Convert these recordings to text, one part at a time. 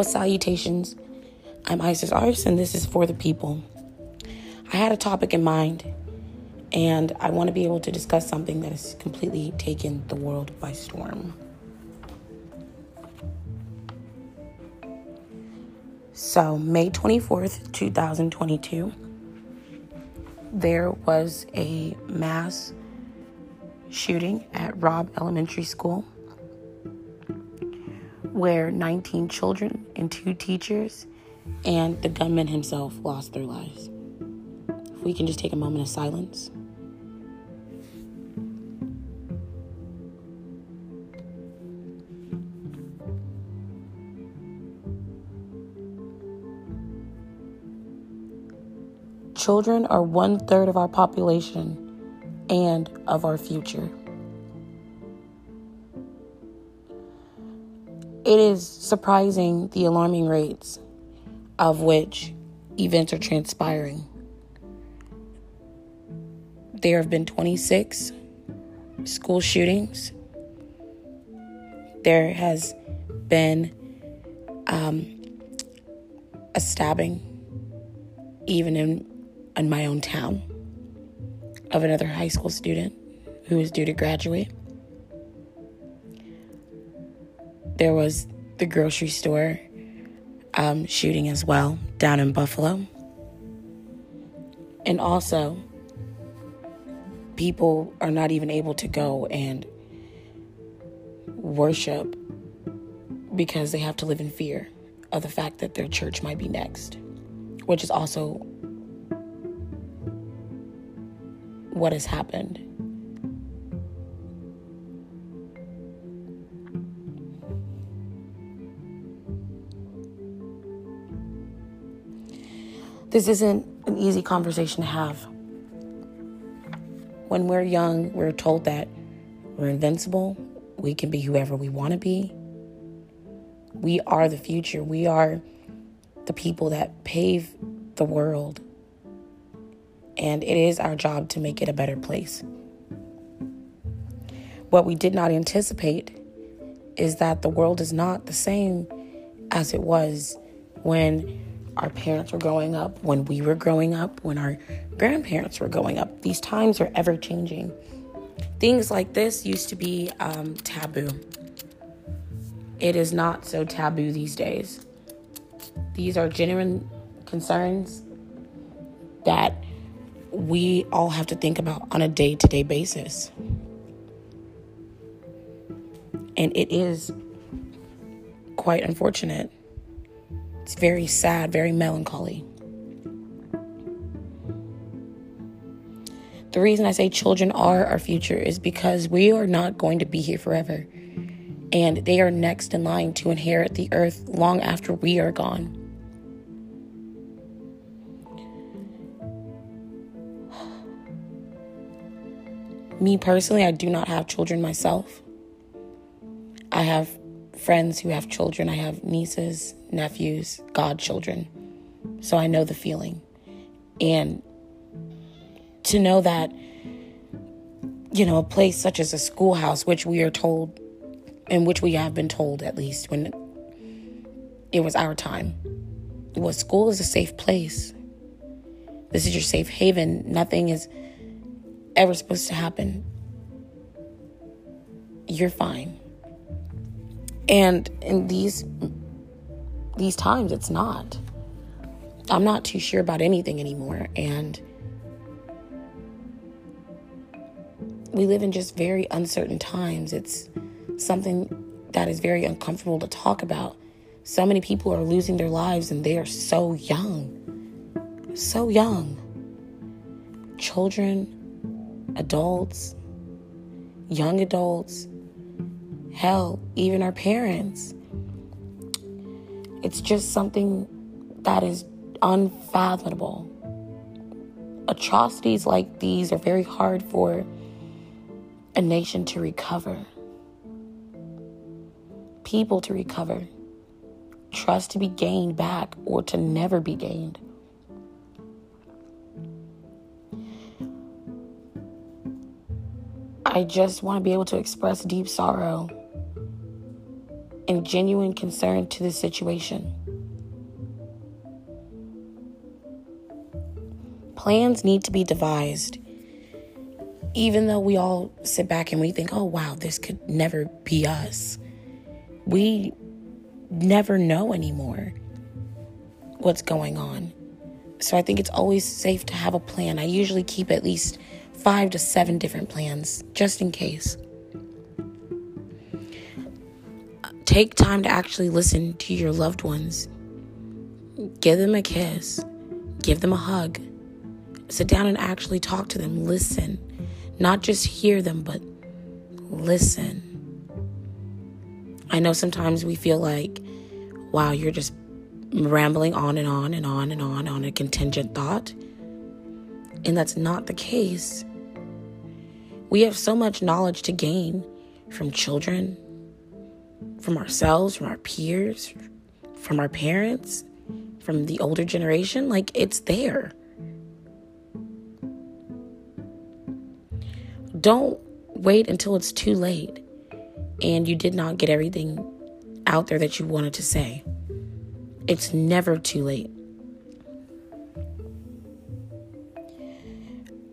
Well, salutations. I'm Isis Arce, and this is for the people. I had a topic in mind, and I want to be able to discuss something that has completely taken the world by storm. So, May 24th, 2022, there was a mass shooting at Robb Elementary School where 19 children and two teachers and the gunman himself lost their lives. If we can just take a moment of silence. Children are one third of our population and of our future. It is surprising the alarming rates of which events are transpiring. There have been 26 school shootings. There has been um, a stabbing, even in, in my own town, of another high school student who is due to graduate. There was the grocery store um, shooting as well down in Buffalo. And also, people are not even able to go and worship because they have to live in fear of the fact that their church might be next, which is also what has happened. This isn't an easy conversation to have. When we're young, we're told that we're invincible, we can be whoever we want to be. We are the future. We are the people that pave the world. And it is our job to make it a better place. What we did not anticipate is that the world is not the same as it was when our parents were growing up, when we were growing up, when our grandparents were growing up. These times are ever changing. Things like this used to be um, taboo. It is not so taboo these days. These are genuine concerns that we all have to think about on a day to day basis. And it is quite unfortunate it's very sad, very melancholy. The reason I say children are our future is because we are not going to be here forever. And they are next in line to inherit the earth long after we are gone. Me personally, I do not have children myself. I have friends who have children. I have nieces, nephews, godchildren. So I know the feeling. And to know that, you know, a place such as a schoolhouse, which we are told, and which we have been told at least when it was our time, well, school is a safe place. This is your safe haven. Nothing is ever supposed to happen. You're fine. And in these these times it's not. I'm not too sure about anything anymore and we live in just very uncertain times. It's something that is very uncomfortable to talk about. So many people are losing their lives and they are so young. So young. Children, adults, young adults, hell, even our parents. It's just something that is unfathomable. Atrocities like these are very hard for a nation to recover, people to recover, trust to be gained back or to never be gained. I just want to be able to express deep sorrow and genuine concern to the situation. Plans need to be devised. Even though we all sit back and we think, oh, wow, this could never be us, we never know anymore what's going on. So I think it's always safe to have a plan. I usually keep at least five to seven different plans just in case. Take time to actually listen to your loved ones. Give them a kiss, give them a hug. Sit down and actually talk to them. Listen. Not just hear them, but listen. I know sometimes we feel like, wow, you're just rambling on and on and on and on on a contingent thought. And that's not the case. We have so much knowledge to gain from children, from ourselves, from our peers, from our parents, from the older generation. Like it's there. Don't wait until it's too late and you did not get everything out there that you wanted to say. It's never too late.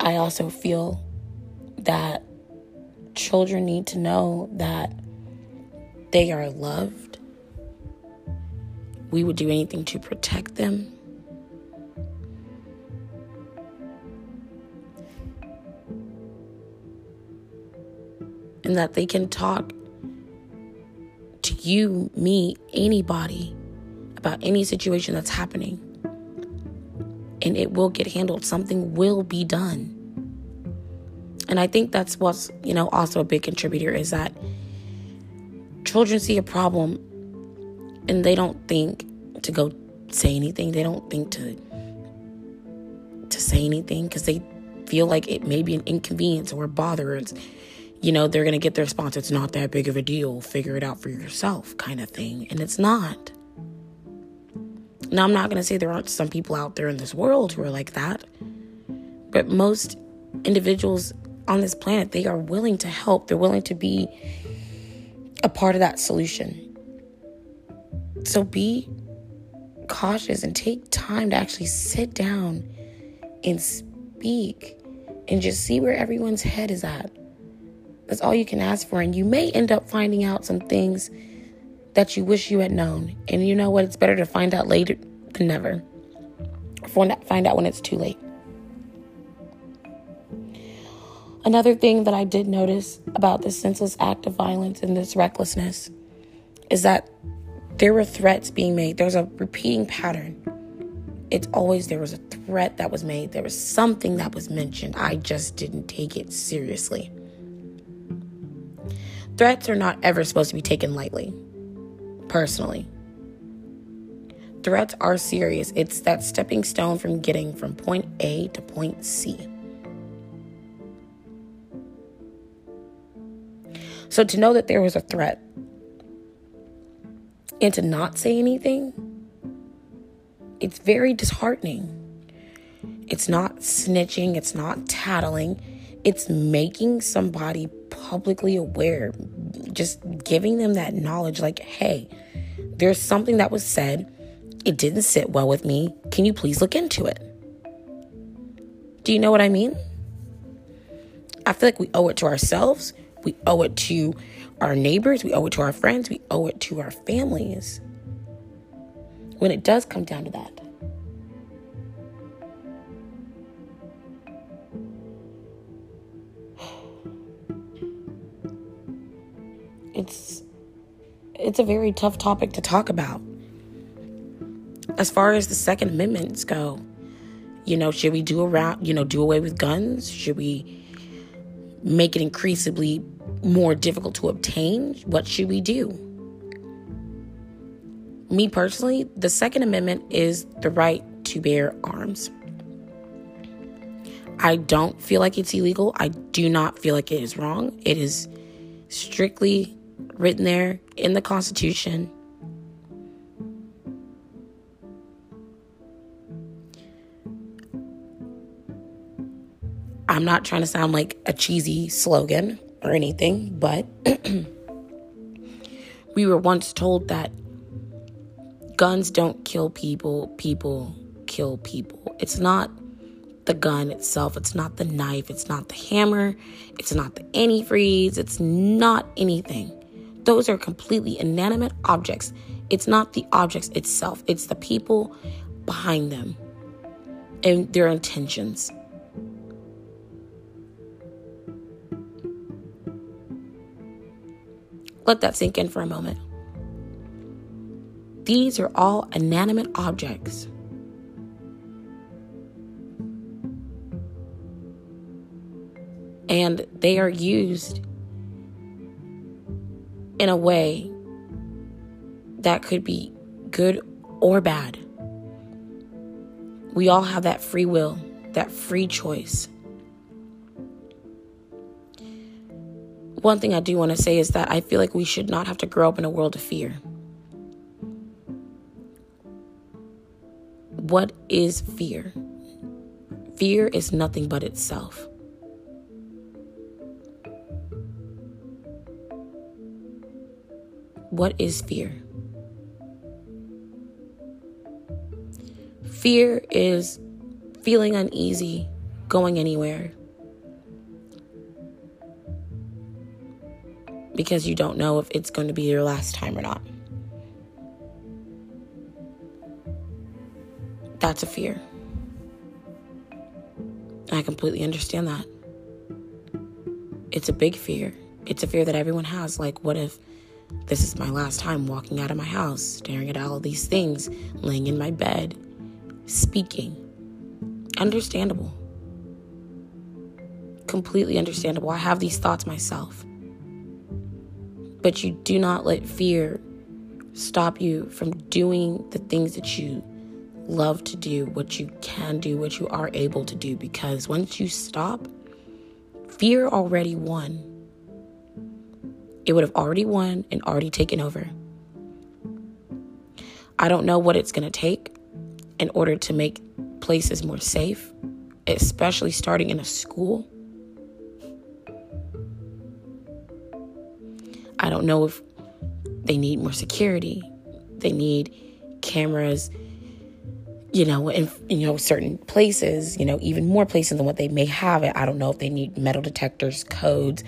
I also feel that children need to know that they are loved. We would do anything to protect them. And that they can talk to you, me, anybody about any situation that's happening. And it will get handled. Something will be done. And I think that's what's, you know, also a big contributor is that children see a problem and they don't think to go say anything. They don't think to to say anything because they feel like it may be an inconvenience or a bother. It's, you know, they're gonna get the response. It's not that big of a deal. Figure it out for yourself, kind of thing. And it's not. Now, I'm not to say there aren't some people out there in this world who are like that, but most individuals on this planet, they are willing to help. They're willing to be a part of that solution. So be cautious and take time to actually sit down and speak and just see where everyone's head is at. That's all you can ask for. And you may end up finding out some things that you wish you had known. And you know what? It's better to find out later than never. Find out when it's too late. Another thing that I did notice about this senseless act of violence and this recklessness is that there were threats being made. There's a repeating pattern. It's always there was a threat that was made, there was something that was mentioned. I just didn't take it seriously. Threats are not ever supposed to be taken lightly personally. Threats are serious. It's that stepping stone from getting from point A to point C. So to know that there was a threat and to not say anything, it's very disheartening. It's not snitching, it's not tattling, it's making somebody publicly aware, just giving them that knowledge like, hey, there's something that was said. It didn't sit well with me. Can you please look into it? Do you know what I mean? I feel like we owe it to ourselves. We owe it to our neighbors. We owe it to our friends. We owe it to our families. When it does come down to that. It's it's a very tough topic to talk about. As far as the Second Amendments go, you know, should we do around, you know, do away with guns? Should we make it increasingly more difficult to obtain? What should we do? Me personally, the Second Amendment is the right to bear arms. I don't feel like it's illegal. I do not feel like it is wrong. It is strictly written there in the Constitution. I'm not trying to sound like a cheesy slogan or anything, but We were once told that guns don't kill people, people kill people. It's not the gun itself, it's not the knife, it's not the hammer, it's not the antifreeze, it's not anything. Those are completely inanimate objects. It's not the objects itself, it's the people behind them and their intentions. Let that sink in for a moment. These are all inanimate objects. And they are used in a way that could be good or bad. We all have that free will, that free choice. One thing I do want to say is that I feel like we should not have to grow up in a world of fear. What is fear? Fear is nothing but itself. What is fear? Fear is feeling uneasy going anywhere because you don't know if it's going to be your last time or not. That's a fear. I completely understand that. It's a big fear. It's a fear that everyone has. Like, what if this is my last time walking out of my house, staring at all these things, laying in my bed, speaking? Understandable. Completely understandable. I have these thoughts myself. But you do not let fear stop you from doing the things that you love to do, what you can do, what you are able to do, because once you stop, fear already won. It would have already won and already taken over. I don't know what it's going to take in order to make places more safe, especially starting in a school. I don't know if they need more security. They need cameras you know, in you know certain places, you know, even more places than what they may have. I don't know if they need metal detectors, codes,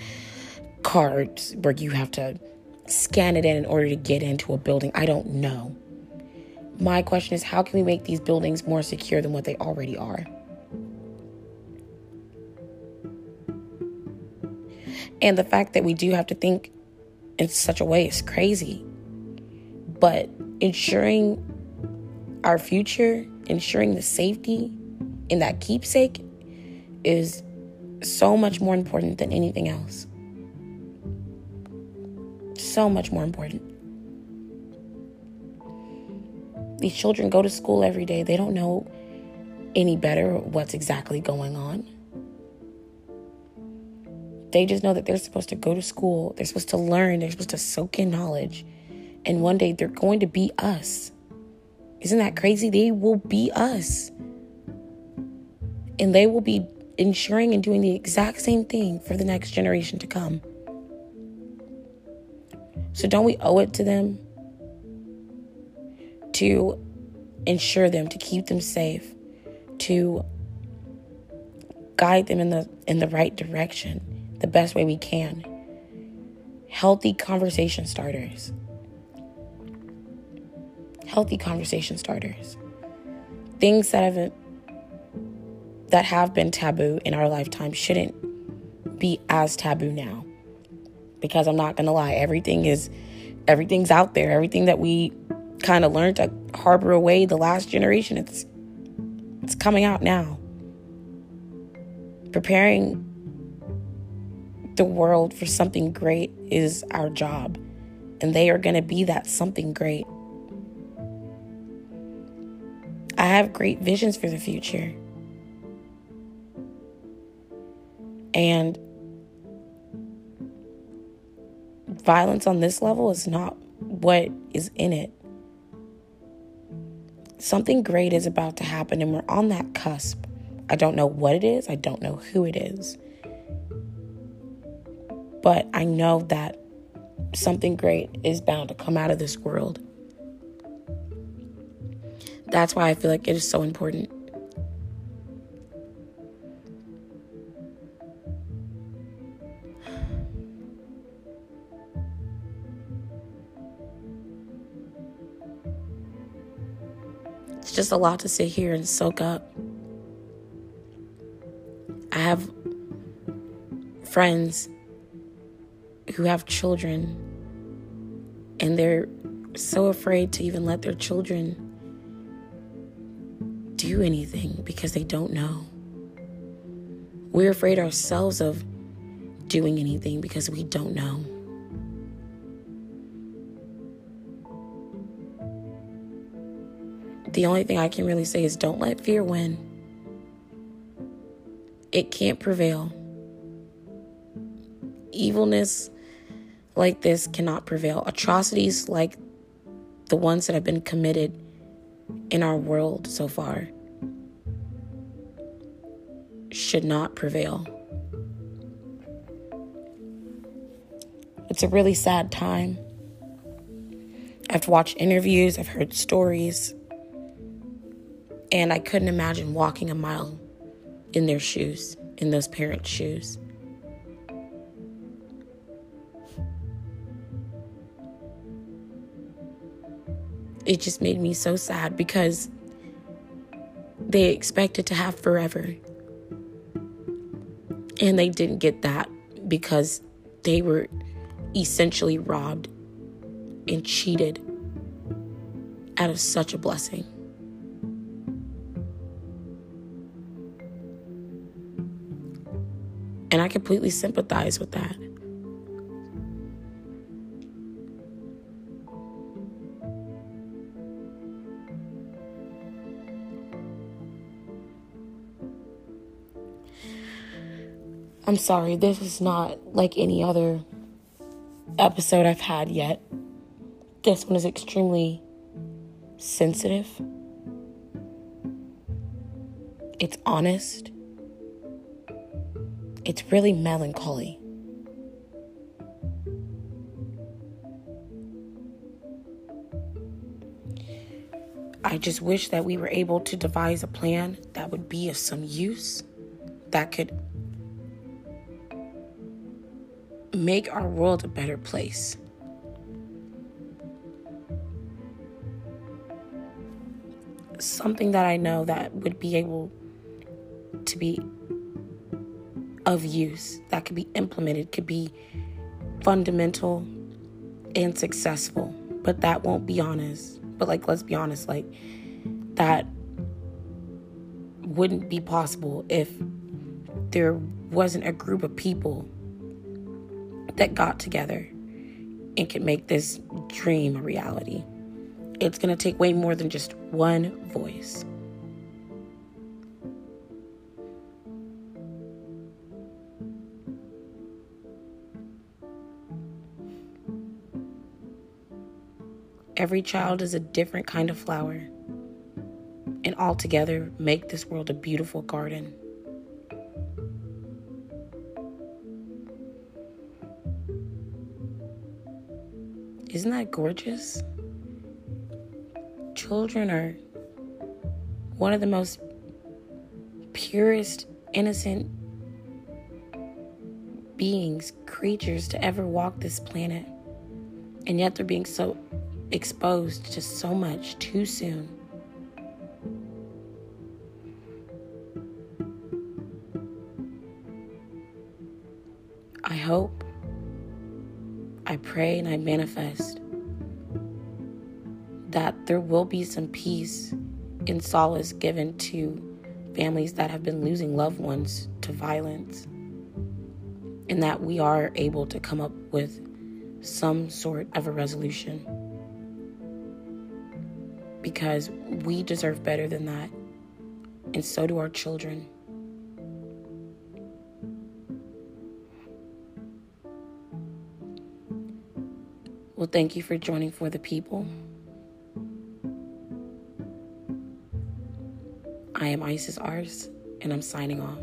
cards where you have to scan it in in order to get into a building. I don't know. My question is how can we make these buildings more secure than what they already are? And the fact that we do have to think in such a way is crazy. But ensuring our future ensuring the safety in that keepsake is so much more important than anything else. So much more important. These children go to school every day. They don't know any better what's exactly going on. They just know that they're supposed to go to school, they're supposed to learn, they're supposed to soak in knowledge. And one day they're going to be us. Isn't that crazy? They will be us. And they will be ensuring and doing the exact same thing for the next generation to come. So don't we owe it to them to ensure them, to keep them safe, to guide them in the in the right direction, the best way we can. Healthy conversation starters healthy conversation starters. Things that haven't that have been taboo in our lifetime shouldn't be as taboo now. Because I'm not going to lie, everything is everything's out there. Everything that we kind of learned to harbor away the last generation, it's it's coming out now. Preparing the world for something great is our job. And they are going to be that something great. I have great visions for the future. And violence on this level is not what is in it. Something great is about to happen, and we're on that cusp. I don't know what it is, I don't know who it is. But I know that something great is bound to come out of this world. That's why I feel like it is so important. It's just a lot to sit here and soak up. I have friends who have children and they're so afraid to even let their children do anything because they don't know. We're afraid ourselves of doing anything because we don't know. The only thing I can really say is don't let fear win. It can't prevail. Evilness like this cannot prevail. Atrocities like the ones that have been committed in our world so far should not prevail. It's a really sad time. I've watched interviews, I've heard stories, and I couldn't imagine walking a mile in their shoes, in those parents' shoes. It just made me so sad because they expected to have forever. And they didn't get that because they were essentially robbed and cheated out of such a blessing. And I completely sympathize with that. I'm sorry, this is not like any other episode I've had yet. This one is extremely sensitive. It's honest it's really melancholy. I just wish that we were able to devise a plan that would be of some use, that could make our world a better place. Something that I know that would be able to be of use that could be implemented, could be fundamental and successful. But that won't be honest. But like let's be honest, like that wouldn't be possible if there wasn't a group of people that got together and can make this dream a reality. It's going to take way more than just one voice. Every child is a different kind of flower, and all together make this world a beautiful garden. Isn't that gorgeous? Children are one of the most purest, innocent beings, creatures to ever walk this planet. And yet they're being so exposed to so much too soon. Pray, and I manifest that there will be some peace and solace given to families that have been losing loved ones to violence, and that we are able to come up with some sort of a resolution because we deserve better than that, and so do our children. Thank you for joining for the people. I am Isis Ars, and I'm signing off.